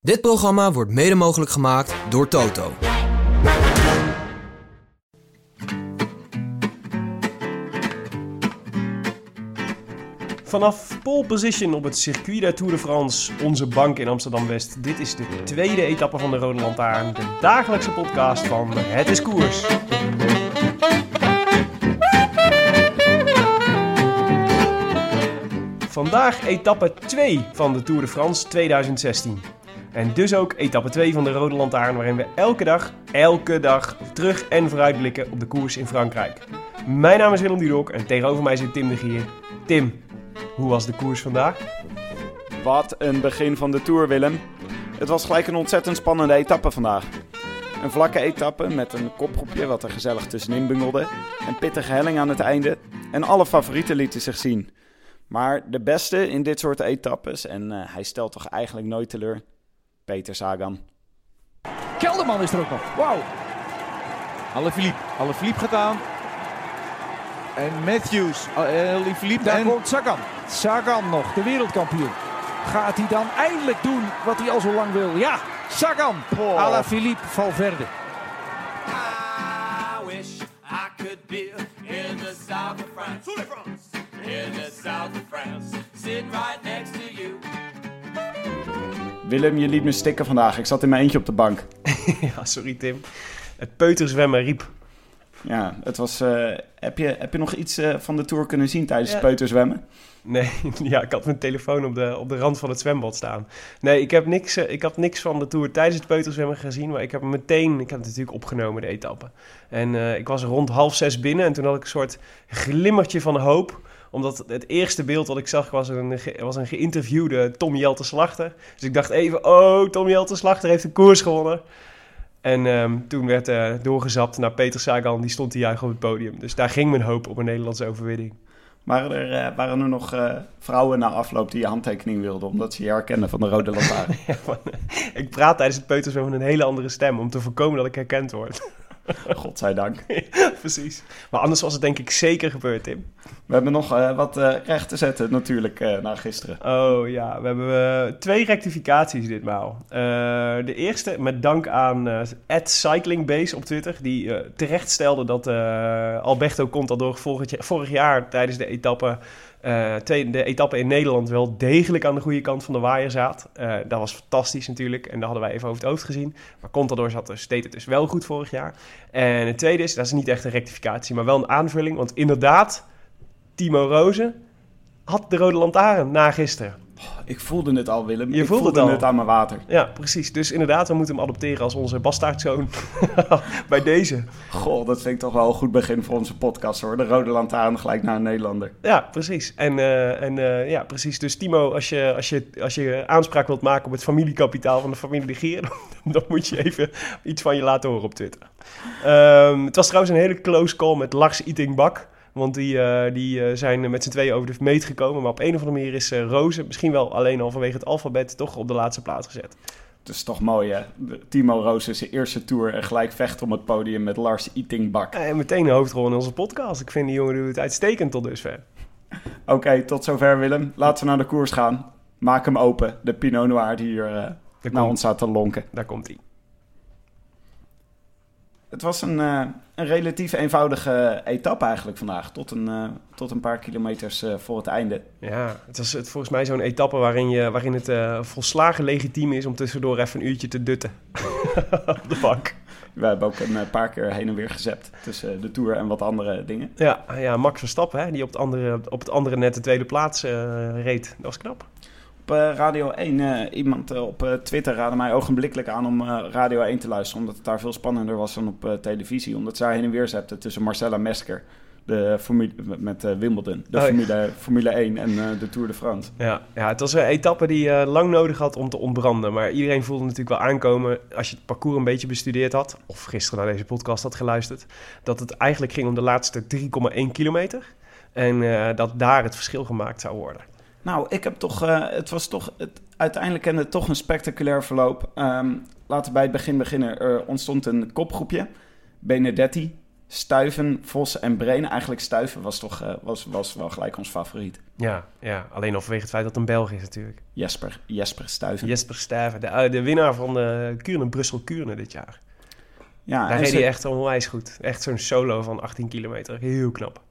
Dit programma wordt mede mogelijk gemaakt door Toto. Vanaf pole position op het circuit der Tour de France, onze bank in Amsterdam-West. Dit is de tweede etappe van de Rode Lantaarn, de dagelijkse podcast van Het is Koers. Vandaag etappe 2 van de Tour de France 2016. En dus ook etappe 2 van de Rode Lantaarn, waarin we elke dag, elke dag terug en vooruit blikken op de koers in Frankrijk. Mijn naam is Willem Dudok en tegenover mij zit Tim de Gier. Tim, hoe was de koers vandaag? Wat een begin van de Tour, Willem. Het was gelijk een ontzettend spannende etappe vandaag. Een vlakke etappe met een kopgroepje wat er gezellig tussenin bungelde. Een pittige helling aan het einde. En alle favorieten lieten zich zien. Maar de beste in dit soort etappes, en uh, hij stelt toch eigenlijk nooit teleur, Peter Sagan. Kelderman is er ook nog. Wauw. Alaphilippe. Alaphilippe gaat aan. En Matthews. Alaphilippe. Daar en... komt Sagan. Sagan nog, de wereldkampioen. Gaat hij dan eindelijk doen wat hij al zo lang wil? Ja, Sagan. Oh. Alaphilippe Valverde. I wish I could be in the south of France. In the south of France. Sitting right next to you. Willem, je liet me stikken vandaag. Ik zat in mijn eentje op de bank. ja, sorry Tim. Het peuterzwemmen riep. Ja, het was... Uh, heb, je, heb je nog iets uh, van de Tour kunnen zien tijdens ja. het peuterzwemmen? Nee, ja, ik had mijn telefoon op de, op de rand van het zwembad staan. Nee, ik heb, niks, uh, ik had niks van de Tour tijdens het peuterzwemmen gezien. Maar ik heb meteen... Ik heb het natuurlijk opgenomen, de etappe. En ik was rond half zes binnen. En toen had ik een soort glimmertje van hoop omdat het eerste beeld dat ik zag was een, was een geïnterviewde Tom Jelte Slachter. Dus ik dacht even, oh, Tom Jelte Slachter heeft een koers gewonnen. En um, toen werd uh, doorgezapt naar Peter Sagan, die stond te juichen op het podium. Dus daar ging mijn hoop op een Nederlandse overwinning. Waren er, uh, waren er nog uh, vrouwen na afloop die je handtekening wilden, omdat ze je herkennen van de Rode Lantaarn? ja, ik praat tijdens het peuterzwemmen met een hele andere stem, om te voorkomen dat ik herkend word. Godzijdank. Precies. Maar anders was het denk ik zeker gebeurd, Tim. We hebben nog uh, wat uh, recht te zetten natuurlijk uh, na gisteren. Oh ja, we hebben twee rectificaties ditmaal. de eerste met dank aan @cyclingbase op Twitter, die terecht stelde dat Alberto Contador vorig, vorig jaar tijdens de etappe de etappe in Nederland wel degelijk aan de goede kant van de waaier zat. Dat was fantastisch natuurlijk en daar hadden wij even over het hoofd gezien. Maar Contador zat dus, deed het dus wel goed vorig jaar. En het tweede is, dat is niet echt een rectificatie, maar wel een aanvulling. Want inderdaad, Timo Rozen had de rode lantaarn na gisteren. Ik voelde het al, Willem. Je ik voelde, voelde het, al. het aan mijn water. Ja, precies. Dus inderdaad, we moeten hem adopteren als onze bastaardzoon bij deze. Goh, dat vind ik toch wel een goed begin voor onze podcast hoor. De rode lantaarn gelijk naar een Nederlander. Ja, precies. En, uh, en uh, ja, precies. Dus Timo, als je, als, je, als je aanspraak wilt maken op het familiekapitaal van de familie de Gier, dan moet je even iets van je laten horen op Twitter. Um, het was trouwens een hele close call met Lars Itingbak. Want die, uh, die uh, zijn met z'n tweeën over de meet gekomen. Maar op een of andere manier is uh, Rozen, misschien wel alleen al vanwege het alfabet, toch op de laatste plaats gezet. Het is toch mooi, hè? Timo Rozen zijn eerste tour en gelijk vecht om het podium met Lars Itingbak. En meteen een hoofdrol in onze podcast. Ik vind die jongen doet het uitstekend tot dusver. Oké, okay, tot zover Willem. Laten we naar de koers gaan. Maak hem open. De Pinot Noir die hier naar komt, ons staat te lonken. Daar komt hij. Het was een, uh, een relatief eenvoudige etappe eigenlijk vandaag. Tot een, uh, tot een paar kilometers uh, voor het einde. Ja, het was het, volgens mij zo'n etappe waarin, je, waarin het volslagen legitiem is om tussendoor even een uurtje te dutten op de bank. We hebben ook een paar keer heen en weer gezept tussen de Tour en wat andere dingen. Ja, ja Max Verstappen, hè, die op het, andere, op het andere net de tweede plaats reed. Dat was knap op uh, Radio 1. Uh, iemand uh, op Twitter raadde mij ogenblikkelijk aan om Radio 1 te luisteren. Omdat het daar veel spannender was dan op televisie. Omdat zij heen en weer zette tussen Marcella Mesker, De formule, met eh, Wimbledon, de Oh, ja. Formule, Formule 1 en eh, de Tour de France. Ja, ja, het was een etappe die eh, lang nodig had om te ontbranden. Maar iedereen voelde natuurlijk wel aankomen, als je het parcours een beetje bestudeerd had... of gisteren naar deze podcast had geluisterd... dat het eigenlijk ging om de laatste 3,1 kilometer. En eh, dat daar het verschil gemaakt zou worden. Nou, ik heb toch, eh, het was toch, het, uiteindelijk kende het toch een spectaculair verloop. Ehm, laten we bij het begin beginnen. Er ontstond een kopgroepje. Benedetti, Stuiven, Vos en Breen. Eigenlijk Stuiven was toch eh, was, was wel gelijk ons favoriet. Ja, ja, alleen al vanwege het feit dat het een Belg is natuurlijk. Jesper, Jesper Stuiven. Jesper Stuyven, de, eh, de winnaar van de Kuurne, Brussel-Kuurne dit jaar. Ja, Daar reed ze- hij echt onwijs goed. Echt zo'n solo van 18 kilometer. Heel knap.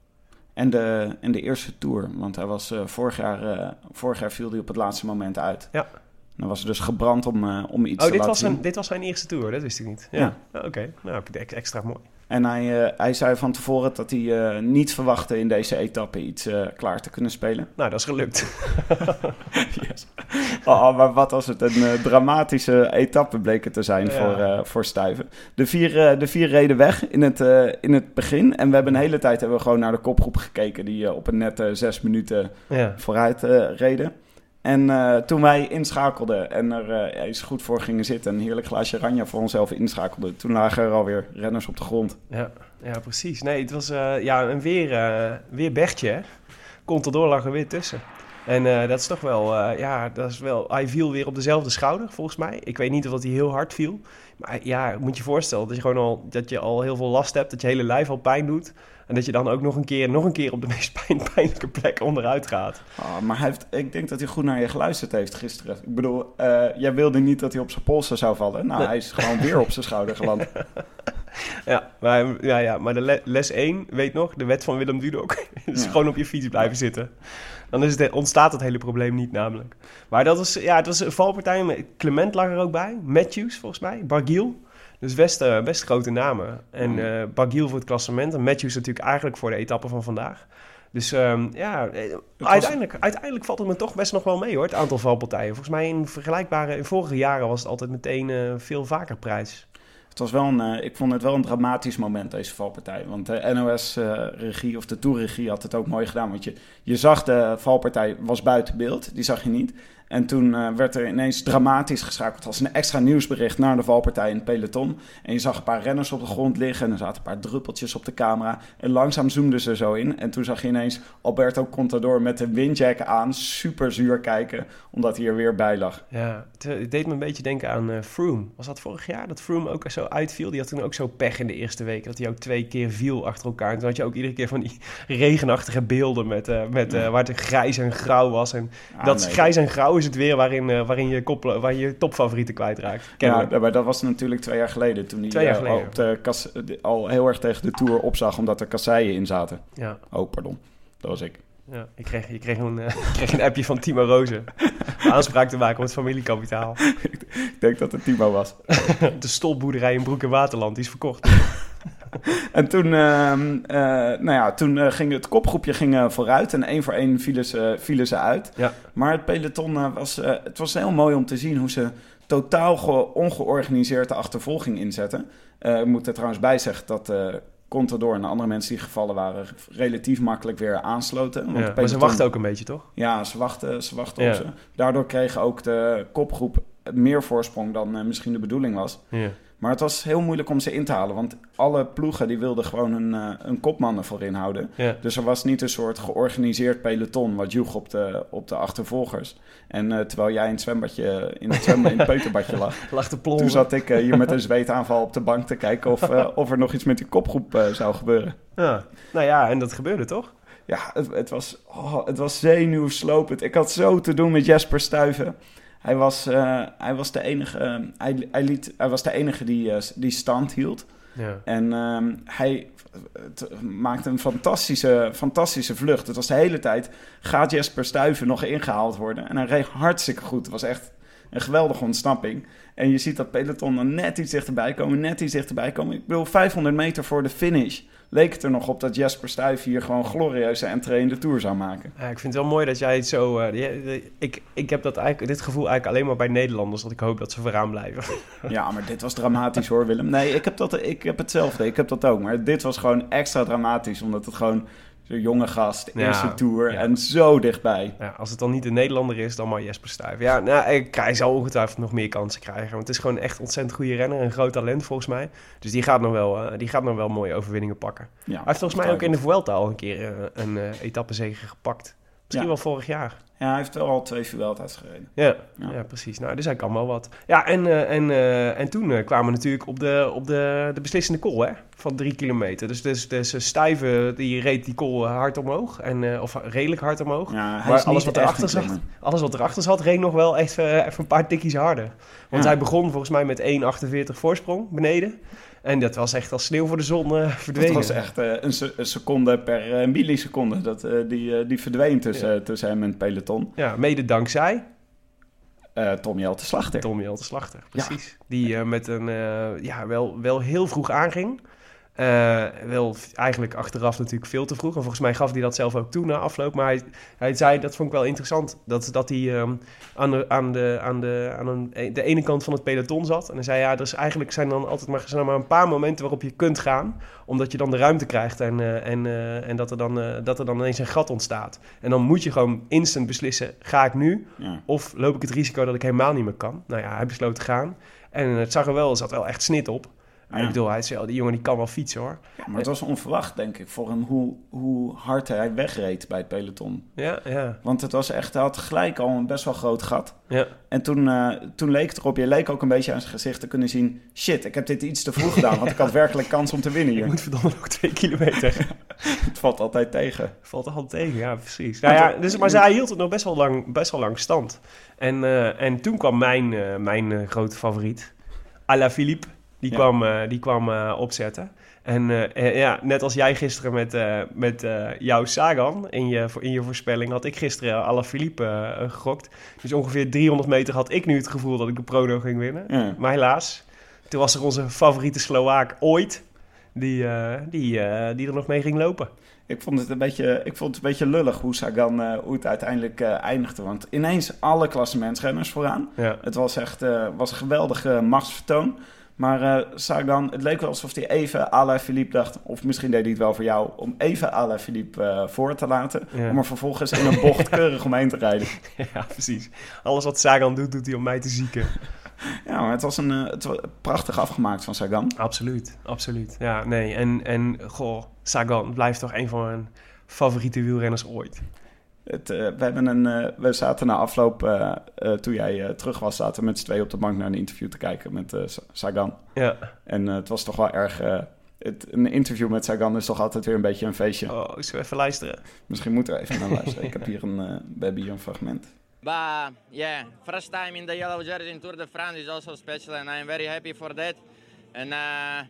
En, de, en de eerste Tour. Want hij was, eh, vorig, jaar, eh, vorig jaar viel hij op het laatste moment uit. Ja. Dan was hij dus gebrand om, eh, om iets Oh, te dit laten was, zien. zijn, dit was zijn eerste tour, dat wist ik niet. Ja, Ja. Ah, Oké, nou heb je het extra mooi. En hij, eh, hij zei van tevoren dat hij eh, niet verwachtte in deze etappe iets eh, klaar te kunnen spelen. Nou, dat is gelukt. Yes. Oh, maar wat was het een dramatische etappe bleek het te zijn Ja. voor, voor Stuyven. De vier, de vier reden weg in het, in het begin. En we hebben een hele tijd hebben we gewoon naar de kopgroep gekeken... die op een nette zes minuten Ja. vooruit reden. En eh, toen wij inschakelden en er eh, eens goed voor gingen zitten... een heerlijk glaasje ranja voor onszelf inschakelden... toen lagen er alweer renners op de grond. Ja, ja, precies. Nee, het was eh, ja, een weer, weer Bertje. Contador lag er weer tussen. En dat is toch wel, ja, dat is wel... Hij viel weer op dezelfde schouder, volgens mij. Ik weet niet of hij heel hard viel. Maar ja, moet je voorstellen dat je gewoon al, dat je al heel veel last hebt. Dat je hele lijf al pijn doet. En dat je dan ook nog een keer, nog een keer op de meest pijn, pijnlijke plek onderuit gaat. Ah, maar hij heeft, ik denk dat hij goed naar je geluisterd heeft gisteren. Ik bedoel, eh, jij wilde niet dat hij op zijn polsen zou vallen. Nou, hij is gewoon weer op zijn schouder geland. Ja, maar, ja, ja, maar de le- les 1, weet nog, de wet van Willem Dudok, is Ja. gewoon op je fiets blijven zitten. Dan is het, ontstaat het hele probleem niet namelijk. Maar dat was, ja, het was een valpartij. met- Clement lag er ook bij, Matthews volgens mij, Bargiel. Dus best, eh, best grote namen. En Bargiel voor het klassement en Matthews natuurlijk eigenlijk voor de etappe van vandaag. Dus ehm, ja, eh, was- uiteindelijk, uiteindelijk valt het me toch best nog wel mee hoor, het aantal valpartijen. Volgens mij in vergelijkbare, in vorige jaren was het altijd meteen veel vaker prijs. Het was wel een, ik vond het wel een dramatisch moment, deze valpartij. Want de NOS-regie of de Tourregie had het ook mooi gedaan. Want je, je zag de valpartij was buiten beeld, die zag je niet. En toen eh, werd er ineens dramatisch geschakeld als een extra nieuwsbericht naar de valpartij in het peloton. En je zag een paar renners op de grond liggen en er zaten een paar druppeltjes op de camera. En langzaam zoomden ze zo in. En toen zag je ineens Alberto Contador met de windjack aan, super zuur kijken, omdat hij er weer bij lag. Ja, het, eh, deed me een beetje denken aan eh, Froome. Was dat vorig jaar dat Froome ook zo uitviel? Die had toen ook zo pech in de eerste week. Dat hij ook twee keer viel achter elkaar. En toen had je ook iedere keer van die regenachtige beelden met, met, waar het grijs en grauw was. En Ah, dat nee, grijs en grauw is het weer waarin, eh, waarin, je, kop, waar je topfavorieten kwijtraakt. Kennen we. Ja, maar dat was natuurlijk twee jaar geleden. Toen hij Twee jaar eh, geleden. op de kas, de- al heel erg tegen de Tour opzag, omdat er kasseien in zaten. Ja, Oh, pardon. Dat was ik. ja. Ik kreeg, je kreeg een, eh, ik kreeg een appje van Timo Rozen. Aanspraak te maken op het familiekapitaal. Ik denk dat het Timo was. De stolboerderij in Broek en Waterland, die is verkocht. En toen, ehm, eh, nou ja, toen eh, ging het kopgroepje ging, eh, vooruit en één voor één vielen ze, vielen ze uit. Ja. Maar het peloton was, het was heel mooi om te zien hoe ze totaal ge- ongeorganiseerd de achtervolging inzetten. Ik moet er trouwens bij zeggen dat Contador en de andere mensen die gevallen waren relatief makkelijk weer aansloten. Want Ja, maar ze wachten ook een beetje, toch? Ja, ze wachten, ze wachten Ja. op ze. Daardoor kreeg ook de kopgroep meer voorsprong dan misschien de bedoeling was. Ja. Maar het was heel moeilijk om ze in te halen. Want alle ploegen die wilden gewoon een, eh, een kopman ervoor inhouden. Ja. Dus er was niet een soort georganiseerd peloton wat joeg op de, op de achtervolgers. En eh, terwijl jij in het zwembadje, in het, zwembad, in het peuterbadje lag... Lag Toen zat ik eh, hier met een zweetaanval op de bank te kijken of, eh, of er nog iets met die kopgroep eh, zou gebeuren. Ja. Nou ja, en dat gebeurde toch? Ja, het, het, was, oh, het was zenuwslopend. Ik had zo te doen met Jesper Stuyven. Hij was, eh, hij was de enige, eh, hij, hij, liet, hij was de enige die, eh, die stand hield. Ja. En ehm, hij maakte een fantastische, fantastische vlucht. Het was de hele tijd, gaat Jesper Stuyven nog ingehaald worden? En hij reed hartstikke goed. Het was echt, Een geweldige ontsnapping. En je ziet dat peloton dan net iets dichterbij komen, net iets dichterbij komen. Ik bedoel, 500 meter voor de finish leek het er nog op dat Jasper Stuyff hier gewoon glorieuze entree in de Tour zou maken. Ja, ik vind het wel mooi dat jij het zo... eh, ik, ik heb dat eigenlijk, dit gevoel eigenlijk alleen maar bij Nederlanders... dat ik hoop dat ze vooraan blijven. Ja, maar dit was dramatisch hoor, Willem. Nee, ik heb, dat, ik heb hetzelfde. Ik heb dat ook. Maar dit was gewoon extra dramatisch, omdat het gewoon zo'n jonge gast, Ja, eerste Tour ja. en zo dichtbij. Ja, als het dan niet een Nederlander is, dan maar Jesper Stuyven. Ja, nou, ik, hij zal ongetwijfeld nog meer kansen krijgen. Want het is gewoon echt een ontzettend goede renner. Een groot talent volgens mij. Dus die gaat nog wel, eh, die gaat nog wel mooie overwinningen pakken. Hij heeft volgens mij ook in de Vuelta al een keer eh, een eh etappezege gepakt. Misschien wel vorig jaar. Ja, hij heeft wel al twee Vuelta's gereden. Ja, Ja. ja. precies. Nou, dus hij kan wel wat. Ja, en, eh, en, eh, en toen eh, kwamen we natuurlijk op de, op de, de beslissende call, hè? Van drie kilometer. Dus, dus, dus Stuyven, die reed die call hard omhoog. En, of redelijk hard omhoog. Ja, hij Maar alles wat erachter zat, alles wat erachter zat, reed nog wel echt even een paar tikkies harder. Want Ja. hij begon volgens mij met 1,48 voorsprong beneden. En dat was echt als sneeuw voor de zon Het verdwenen. was echt een, se- een seconde per milliseconde. Dat, die, die verdween tussen, tussen hem en het peloton. Ja, mede dankzij Eh Tom Jelte Slachter. Tom Jelte Slachter, precies. Die eh, met een, eh, ja, wel, wel heel vroeg aanging. Eh, wel eigenlijk achteraf natuurlijk veel te vroeg. En volgens mij gaf hij dat zelf ook toe na afloop. Maar hij, hij zei, dat vond ik wel interessant, dat, dat hij ehm, aan, de, aan, de, aan, de, aan een, de ene kant van het peloton zat. En hij zei, ja, er is eigenlijk zijn dan altijd maar, zijn maar een paar momenten waarop je kunt gaan. Omdat je dan de ruimte krijgt en, eh, en, eh, en dat, er dan, dat er dan ineens een gat ontstaat. En dan moet je gewoon instant beslissen, ga ik nu? Ja. Of loop ik het risico dat ik helemaal niet meer kan? Nou ja, hij besloot te gaan. En het zag er wel, er zat wel echt snit op. Maar Ja. ik bedoel, hij zei, die jongen die kan wel fietsen hoor. Ja, maar het was onverwacht, denk ik, voor hem hoe, hoe hard hij wegreed bij het peloton. Ja, ja, Want het was echt, hij had gelijk al een best wel groot gat. ja. En toen, eh, toen leek het erop, je leek ook een beetje aan zijn gezicht te kunnen zien... shit, ik heb dit iets te vroeg gedaan, want ik had werkelijk kans om te winnen Je hier. moet verdomme nog twee kilometer. Het valt altijd tegen. Valt altijd tegen, ja, precies. Nou ja, dus, maar zij hield het nog best wel lang, best wel lang stand. En, eh, en toen kwam mijn, eh, mijn grote favoriet, Alaphilippe. Die Ja. kwam, eh, die kwam eh, opzetten. En eh, ja, net als jij gisteren met, met jouw Sagan in je, in je voorspelling... had ik gisteren Alaphilippe eh eh, gegokt. Dus ongeveer 300 meter had ik nu het gevoel dat ik de Prono ging winnen. Ja. Maar helaas, toen was er onze favoriete Slovaak ooit... die, die, die er nog mee ging lopen. Ik vond het een beetje, ik vond het een beetje lullig hoe Sagan eh, hoe het uiteindelijk eindigde. Want ineens alle klassementsrenners vooraan. Ja. Het was echt was een geweldige machtsvertoon. Maar eh, Sagan, het leek wel alsof hij even à la Philippe dacht... of misschien deed hij het wel voor jou... om even à la Philippe eh, voor te laten... Ja. om er vervolgens in een bocht keurig omheen te rijden. Ja, precies. Alles wat Sagan doet, doet hij om mij te zieken. Ja, maar het was een eh, het was prachtig afgemaakt van Sagan. Absoluut, absoluut. Ja, nee. En, en goh, Sagan blijft toch een van mijn favoriete wielrenners ooit. Het, eh, we, hebben een, eh, we zaten na afloop, eh, toen jij eh, terug was... zaten we met z'n tweeën op de bank naar een interview te kijken met Sa- Sagan. Ja. En eh, het was toch wel erg... eh, het, een interview met Sagan is toch altijd weer een beetje een feestje. Oh, zullen we even luisteren? Misschien moeten we even naar luisteren. Ik heb hier een, eh, we hebben hier een fragment. But yeah, first time in the yellow jersey in Tour de France is also special, and I'm very happy for that. And uh,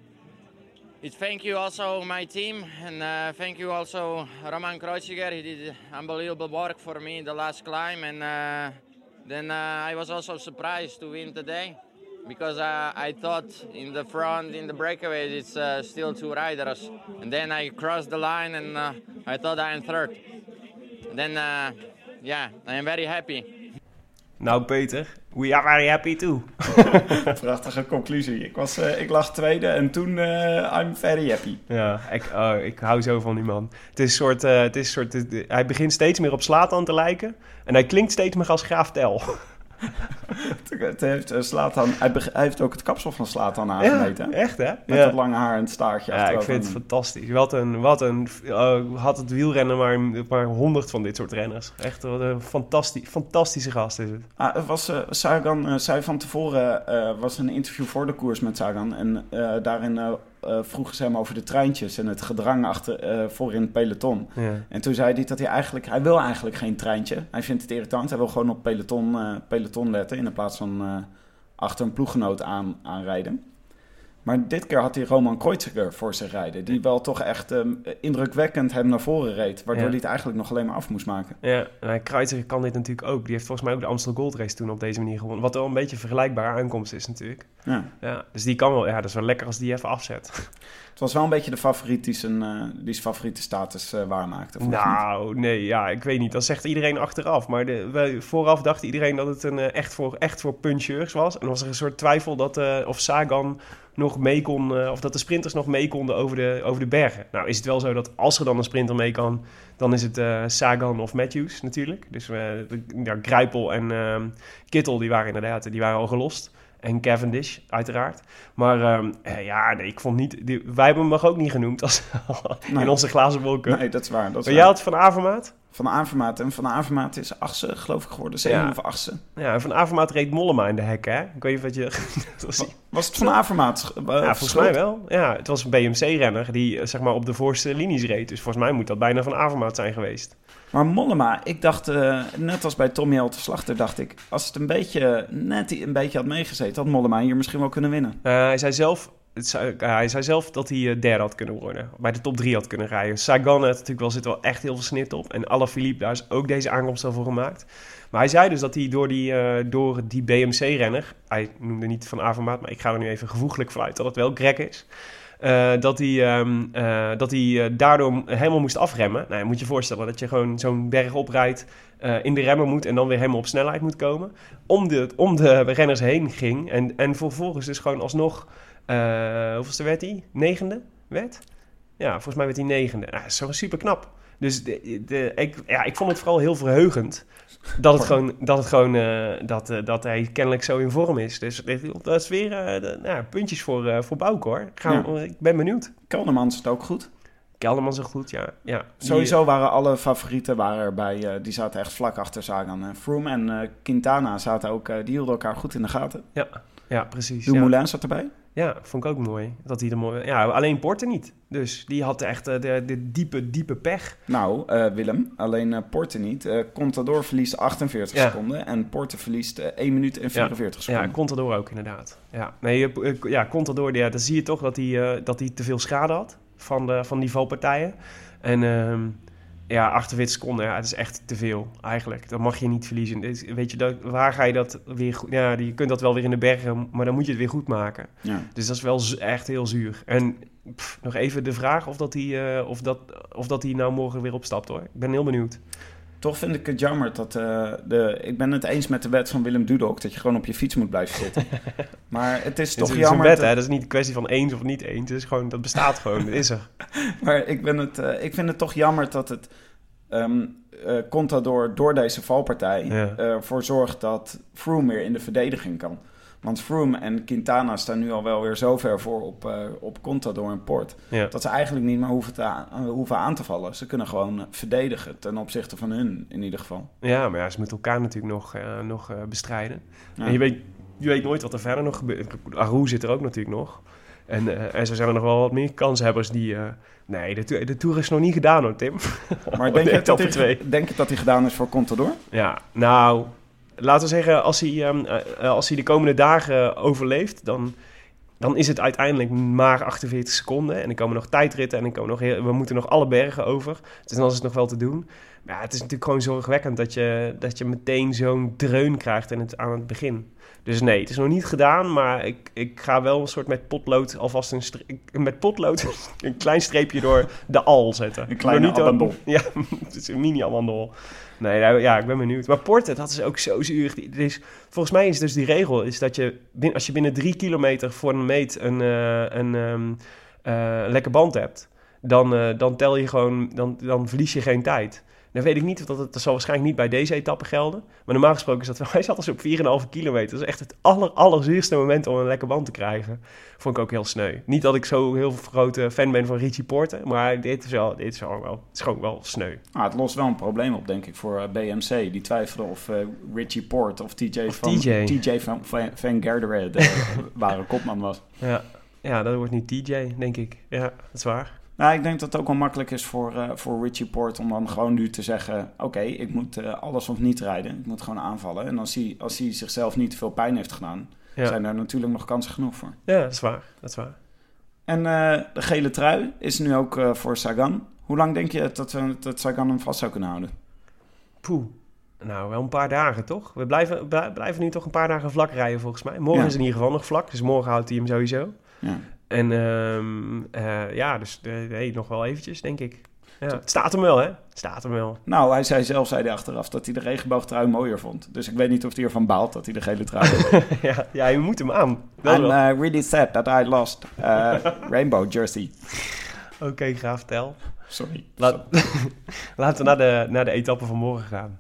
it's thank you also my team, and uh, thank you also Roman Kreuziger. He did unbelievable work for me in the last climb, and uh, then uh, I was also surprised to win today. Because uh, I thought in the front, in the breakaway it's uh, still two riders. And then I crossed the line and uh, I thought I'm third. Then, uh, yeah, I am very happy. Nou, Peter, we are very happy too. Prachtige conclusie. Ik, was, eh, ik lag tweede en toen eh, I'm very happy. Ja, ik, oh, ik hou zo van die man. Het is een soort, eh, het is soort eh, hij begint steeds meer op Slatan te lijken. En hij klinkt steeds meer als Graaf Tel. Het, heeft, eh, Zlatan, hij, heeft ook het kapsel van Slatan aangemeten. echt hè? Met ja. dat lange haar en het staartje Ja, ik vind het fantastisch. Wat een, wat een, oh, had het wielrennen maar, maar honderd van dit soort renners. Echt wat een fantastisch, fantastische gast is het. Ah, het was, eh, Sagan eh, zei van tevoren, eh, was een interview voor de koers met Sagan. En eh, daarin eh, vroegen ze hem over de treintjes en het gedrang achter, eh, voor in het peloton. Ja. En toen zei hij dat hij eigenlijk, hij wil eigenlijk geen treintje. Hij vindt het irritant, hij wil gewoon op peloton, eh, peloton letten in plaats van achter een ploeggenoot aan, aanrijden. Maar dit keer had hij Roman Kreuziger voor zich rijden. Die wel toch echt ehm, indrukwekkend hem naar voren reed. Waardoor Ja. hij het eigenlijk nog alleen maar af moest maken. Ja, en Kreuziger kan dit natuurlijk ook. Die heeft volgens mij ook de Amstel Gold Race toen op deze manier gewonnen. Wat wel een beetje een vergelijkbare aankomst is natuurlijk. Ja. Ja, dus die kan wel, ja, dat is wel lekker als die even afzet. Het was wel een beetje de favoriet die zijn, eh, die zijn favoriete status eh, waarmaakte. Nou, nee, ja, ik weet niet. Dat zegt iedereen achteraf. Maar de, vooraf dacht iedereen dat het een, eh, echt, voor, echt voor puncheurs was. En was er een soort twijfel dat of Sagan nog mee kon, of dat de sprinters nog mee konden over de, over de bergen. Nou is het wel zo dat als er dan een sprinter mee kan, dan is het Sagan of Matthews natuurlijk. Dus ja, Grijpel en ehm, Kittel, die waren inderdaad, die waren al gelost. En Cavendish, uiteraard. Maar ehm, eh, ja, nee, ik vond niet... Die, wij hebben hem ook niet genoemd als, in Nee. onze glazen wolken. Nee, dat is waar. Dat is Maar jij had Van Avermaat? Van Avermaat. En Van Avermaat is achtste, geloof ik, geworden. Zeven Ja. of achtste. Ja, en Van Avermaat reed Mollema in de hek, hè? Ik weet niet wat je... was het Van Avermaat? eh, ja, volgens mij wel. Ja, het was een BMC-renner die eh, zeg maar op de voorste linies reed. Dus volgens mij moet dat bijna Van Avermaat zijn geweest. Maar Mollema, ik dacht, eh, net als bij Tommy Helte Slachter, dacht ik... als het een beetje, net een beetje had meegezeten... had Mollema hier misschien wel kunnen winnen. Hij, zei zelf, hij zei zelf dat hij eh, derde had kunnen worden. Bij de top drie had kunnen rijden. Sagan had natuurlijk wel, zit wel echt heel veel snit op. En Alaphilippe, daar is ook deze aankomst al voor gemaakt. Maar hij zei dus dat hij door die, eh, door die BMC-renner... Hij noemde niet Van Avermaat, maar ik ga er nu even gevoeglijk vanuit dat het wel Greg is... Eh, dat hij, ehm, eh, dat hij daardoor helemaal moest afremmen. Nou, je moet je voorstellen dat je gewoon zo'n berg oprijdt, in de remmen moet en dan weer helemaal op snelheid moet komen. Om de, om de renners heen ging en, en vervolgens dus gewoon alsnog, eh hoeveelste werd hij? Negende werd? Ja, volgens mij werd hij negende. Nou, dat is zo super knap. Dus de, de, ik, ja, ik vond het vooral heel verheugend dat het gewoon, dat, het gewoon eh, dat, eh, dat hij kennelijk zo in vorm is. Dus dat is weer de- nou, puntjes voor, voor Bouke hoor. Ik, ben benieuwd. Kelderman zit ook goed. Kelderman zegt goed, ja. ja. Die- Sowieso waren alle favorieten waren erbij, die zaten echt vlak achter Sagan. en Froome en Quintana zaten ook, die hielden elkaar goed in de gaten. Ja, ja precies. Ja. Dumoulin zat erbij. Ja, vond ik ook mooi. Dat hij er mooi... Ja, alleen Porter niet. Dus die had echt eh, de, de diepe, diepe pech. Nou, eh, Willem, alleen eh Porte niet. Contador verliest 48 Ja. seconden en Porte verliest eh 1 minuut en 44 Ja, seconden. Contador ook inderdaad. Ja, nee, ja, Contador, ja, dan zie je toch dat hij, dat hij te veel schade had van, de, van die valpartijen. En ehm, ja, 48 seconden, ja, het is echt te veel eigenlijk. Dat mag je niet verliezen. Weet je, dat, waar ga je dat weer goed... Ja, je kunt dat wel weer in de bergen, maar dan moet je het weer goed maken. Ja. Dus dat is wel echt heel zuur. En pff, nog even de vraag of dat, hij, eh, of, dat, of dat hij nou morgen weer opstapt hoor. Ik ben heel benieuwd. Toch vind ik het jammer dat eh, de... Ik ben het eens met de wet van Willem Dudok dat je gewoon op je fiets moet blijven zitten. maar het is Het toch is, jammer... een wet, dat- hè? Dat is niet een kwestie van eens of niet eens. Het is gewoon, dat bestaat gewoon. Dat is er. Maar ik, ben het, eh, ik vind het toch jammer dat het ehm eh, Contador door deze valpartij Ja. ervoor zorgt dat Froome weer in de verdediging kan. Want Froome en Quintana staan nu al wel weer zo ver voor op, eh, op Contador en Port... Ja. dat ze eigenlijk niet meer hoeven, te aan, hoeven aan te vallen. Ze kunnen gewoon verdedigen, ten opzichte van hun in ieder geval. Ja, maar ja, ze moeten elkaar natuurlijk nog, eh, nog eh, bestrijden. Ja. En je weet, je weet nooit wat er verder nog gebeurt. Aru zit er ook natuurlijk nog. En, eh, en zo zijn er nog wel wat meer kanshebbers die... nee, de, to- de Tour is nog niet gedaan hoor, Tim. Maar denk je, dat twee. denk je dat hij gedaan is voor Contador? Ja, nou, laten we zeggen, als hij, ehm, eh, eh, als hij de komende dagen overleeft, dan, dan is het uiteindelijk maar 48 seconden. En er komen nog tijdritten en er komen nog heel- we moeten nog alle bergen over. Dus dan is het nog wel te doen. Maar ja, het is natuurlijk gewoon zorgwekkend dat je, dat je meteen zo'n dreun krijgt in het, aan het begin. Dus nee, het is nog niet gedaan, maar ik, ik ga wel een soort met potlood alvast een, met potlood een klein streepje door de al zetten. Een kleine abandon. Ja, het is een mini-amandel. Nee, ja, ik ben benieuwd. Maar Porte, dat is ook zo zuur. Volgens mij is dus die regel, is dat je, als je binnen drie kilometer voor een meet een, eh, een ehm, eh, lekke band hebt, dan, eh, dan tel je gewoon, dan, dan verlies je geen tijd. Dan weet ik niet, dat, dat zal waarschijnlijk niet bij deze etappe gelden. Maar normaal gesproken is dat wel, hij zat dus op 4,5 kilometer. Dat is echt het aller, moment om een lekke band te krijgen. Vond ik ook heel sneu. Niet dat ik zo heel grote fan ben van Richie Porte, maar dit is wel, dit is wel, wel, het is gewoon wel sneu. Ah, het lost wel een probleem op, denk ik, voor eh, BMC. Die twijfelden of eh, Richie Port of TJ Of van, TJ. TJ van, van, van de ware kopman was. Ja, ja, dat wordt niet TJ, denk ik. Ja, dat is waar. Nou, ik denk dat het ook wel makkelijk is voor, eh, voor Richie Port om dan gewoon nu te zeggen... oké, ik moet eh, alles of niet rijden. Ik moet gewoon aanvallen. En als hij, als hij zichzelf niet veel pijn heeft gedaan... Ja. zijn daar natuurlijk nog kansen genoeg voor. Ja, dat is waar. Dat is waar. En eh, de gele trui is nu ook voor Sagan. Hoe lang denk je dat, we, dat Sagan hem vast zou kunnen houden? Poeh. Nou, wel een paar dagen, toch? We blijven, blij- blijven nu toch een paar dagen vlak rijden, volgens mij. Morgen Ja. is in ieder geval nog vlak, dus morgen houdt hij hem sowieso. Ja. En ehm, eh, ja, dus eh, nee, nog wel eventjes, denk ik. Ja, het staat hem wel, hè? Het staat hem wel. Nou, hij zei zelf zei hij achteraf dat hij de regenboogtrui mooier vond. Dus ik weet niet of hij ervan baalt dat hij de gele trui heeft. ja, ja, je moet hem aan. I'm uh, really sad that I lost uh, rainbow jersey. Oké, graaf, tel. Sorry. Laat, laten we naar de, naar de etappe van morgen gaan.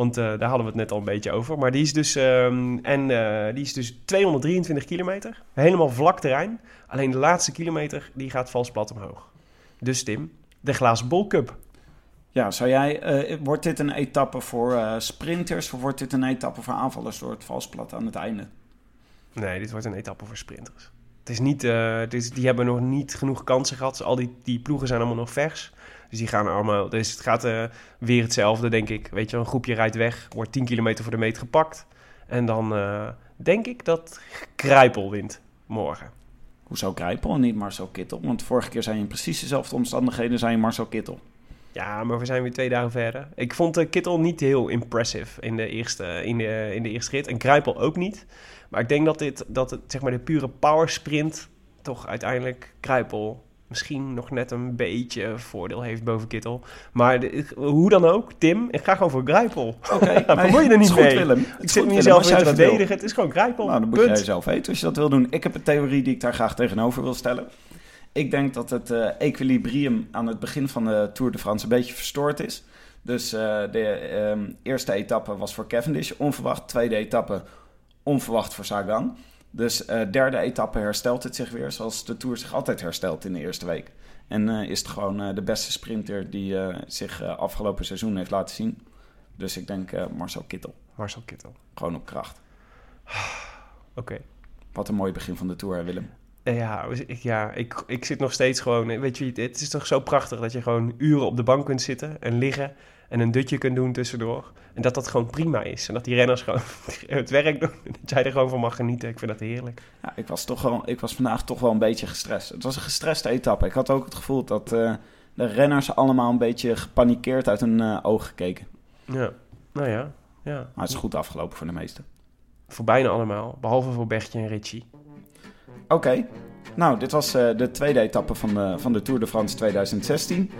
Want eh, daar hadden we het net al een beetje over. Maar die is dus, ehm, en, eh, die is dus 223 kilometer. Helemaal vlak terrein. Alleen de laatste kilometer die gaat vals plat omhoog. Dus Tim, de glazen bol cup. Ja, zou jij, eh, wordt dit een etappe voor sprinters of wordt dit een etappe voor aanvallers door het valsplat aan het einde? Nee, dit wordt een etappe voor sprinters. Het is niet, het is, die hebben nog niet genoeg kansen gehad. Al die, die ploegen zijn allemaal nog vers. Dus die gaan allemaal. Dus het gaat eh, weer hetzelfde, denk ik. Weet je, een groepje rijdt weg, wordt 10 kilometer voor de meet gepakt. En dan eh, denk ik dat Kruipel wint morgen. Hoezo Grijpel en niet Marcel Kittel? Want vorige keer zijn je in precies dezelfde omstandigheden zijn je Marcel Kittel. Ja, maar we zijn weer twee dagen verder. Ik vond de Kittel niet heel impressive in de eerste, in de, in de eerste rit. En Kruipel ook niet. Maar ik denk dat, dit, dat het, zeg maar, de pure power sprint toch uiteindelijk Kruipel misschien nog net een beetje voordeel heeft boven Kittel. Maar de- hoe dan ook, Tim, ik ga gewoon voor Kruipel. Oké, Bemoei je er niet goed, mee. Willem. Het Ik zit goed, niet Willem, zelf als weer jij te wil. verdedigen. Het is gewoon Kruipel. Nou, dan moet Punt. jij zelf weten als je dat wil doen. Ik heb een theorie die ik daar graag tegenover wil stellen. Ik denk dat het eh, equilibrium aan het begin van de Tour de France een beetje verstoord is. Dus eh, de ehm, eerste etappe was voor Cavendish onverwacht. Tweede etappe onverwacht voor Sagan. Dus eh derde etappe herstelt het zich weer zoals de Tour zich altijd herstelt in de eerste week. En eh, is het gewoon eh, de beste sprinter die zich afgelopen seizoen heeft laten zien. Dus ik denk Marcel Kittel. Marcel Kittel. Gewoon op kracht. Oké. Wat een mooi begin van de Tour, hè, Willem. Ja, we- ik, ja ik, ik zit nog steeds gewoon... Weet je, het is toch zo prachtig dat je gewoon uren op de bank kunt zitten en liggen... en een dutje kunt doen tussendoor. En dat dat gewoon prima is. En dat die renners gewoon het werk doen. En dat jij er gewoon van mag genieten. Ik vind dat heerlijk. Ja, ik was, toch wel, ik was vandaag toch wel een beetje gestrest. Het was een gestreste etappe. Ik had ook het gevoel dat eh, de renners allemaal een beetje gepanikeerd uit hun eh, ogen keken. Ja, nou ja. ja. Maar het is goed afgelopen voor de meesten. Voor bijna allemaal. Behalve voor Bertje en Richie. Oké, nou, dit was eh, de tweede etappe van de, van de Tour de France 2016.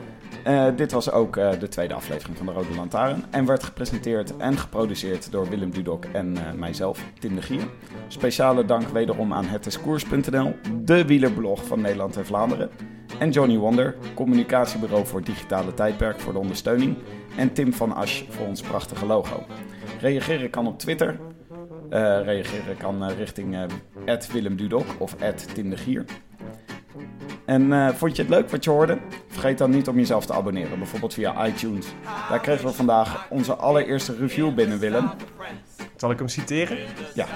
Eh, dit was ook eh, de tweede aflevering van de Rode Lantaarn. En werd gepresenteerd en geproduceerd door Willem Dudok en eh, mijzelf, Tim de Gier. Speciale dank wederom aan hetiskoers.nl, de wielerblog van Nederland en Vlaanderen. En Johnny Wonder, communicatiebureau voor digitale tijdperk voor de ondersteuning. En Tim van Asch voor ons prachtige logo. Reageren kan op Twitter. Reageren kan richting Willem Dudok of Tim de Gier. En eh, vond je het leuk wat je hoorde? Vergeet dan niet om jezelf te abonneren, bijvoorbeeld via iTunes. Daar kregen we vandaag onze allereerste review binnen, Willem. Zal ik hem citeren? Ja,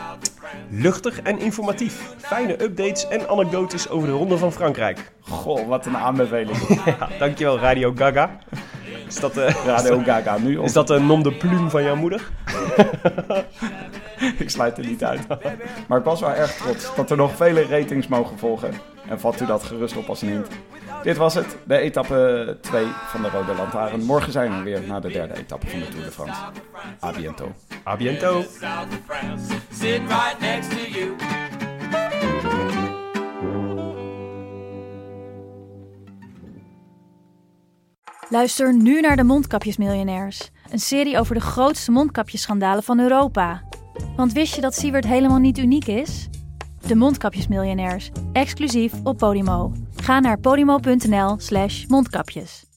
Luchtig en informatief. Fijne updates en anekdotes over de Ronde van Frankrijk. goh, wat een aanbeveling. Ja, dankjewel Radio Gaga. Is dat, eh, Radio Gaga nu. is dat een nom de plume van jouw moeder? Ik sluit het niet uit. Maar ik was wel erg trots dat er nog vele ratings mogen volgen. En vat u dat gerust op als een hint. Dit was het, de etappe 2 van de Rode Lantaarn. Morgen zijn we weer naar de derde etappe van de Tour de France. A biento. A biento. Right next to you. Luister nu naar de Mondkapjesmiljonairs. Een serie over de grootste mondkapjesschandalen van Europa. Want wist je dat Siewert helemaal niet uniek is? De Mondkapjesmiljonairs, exclusief op Podimo. Ga naar podimo.nl slash mondkapjes.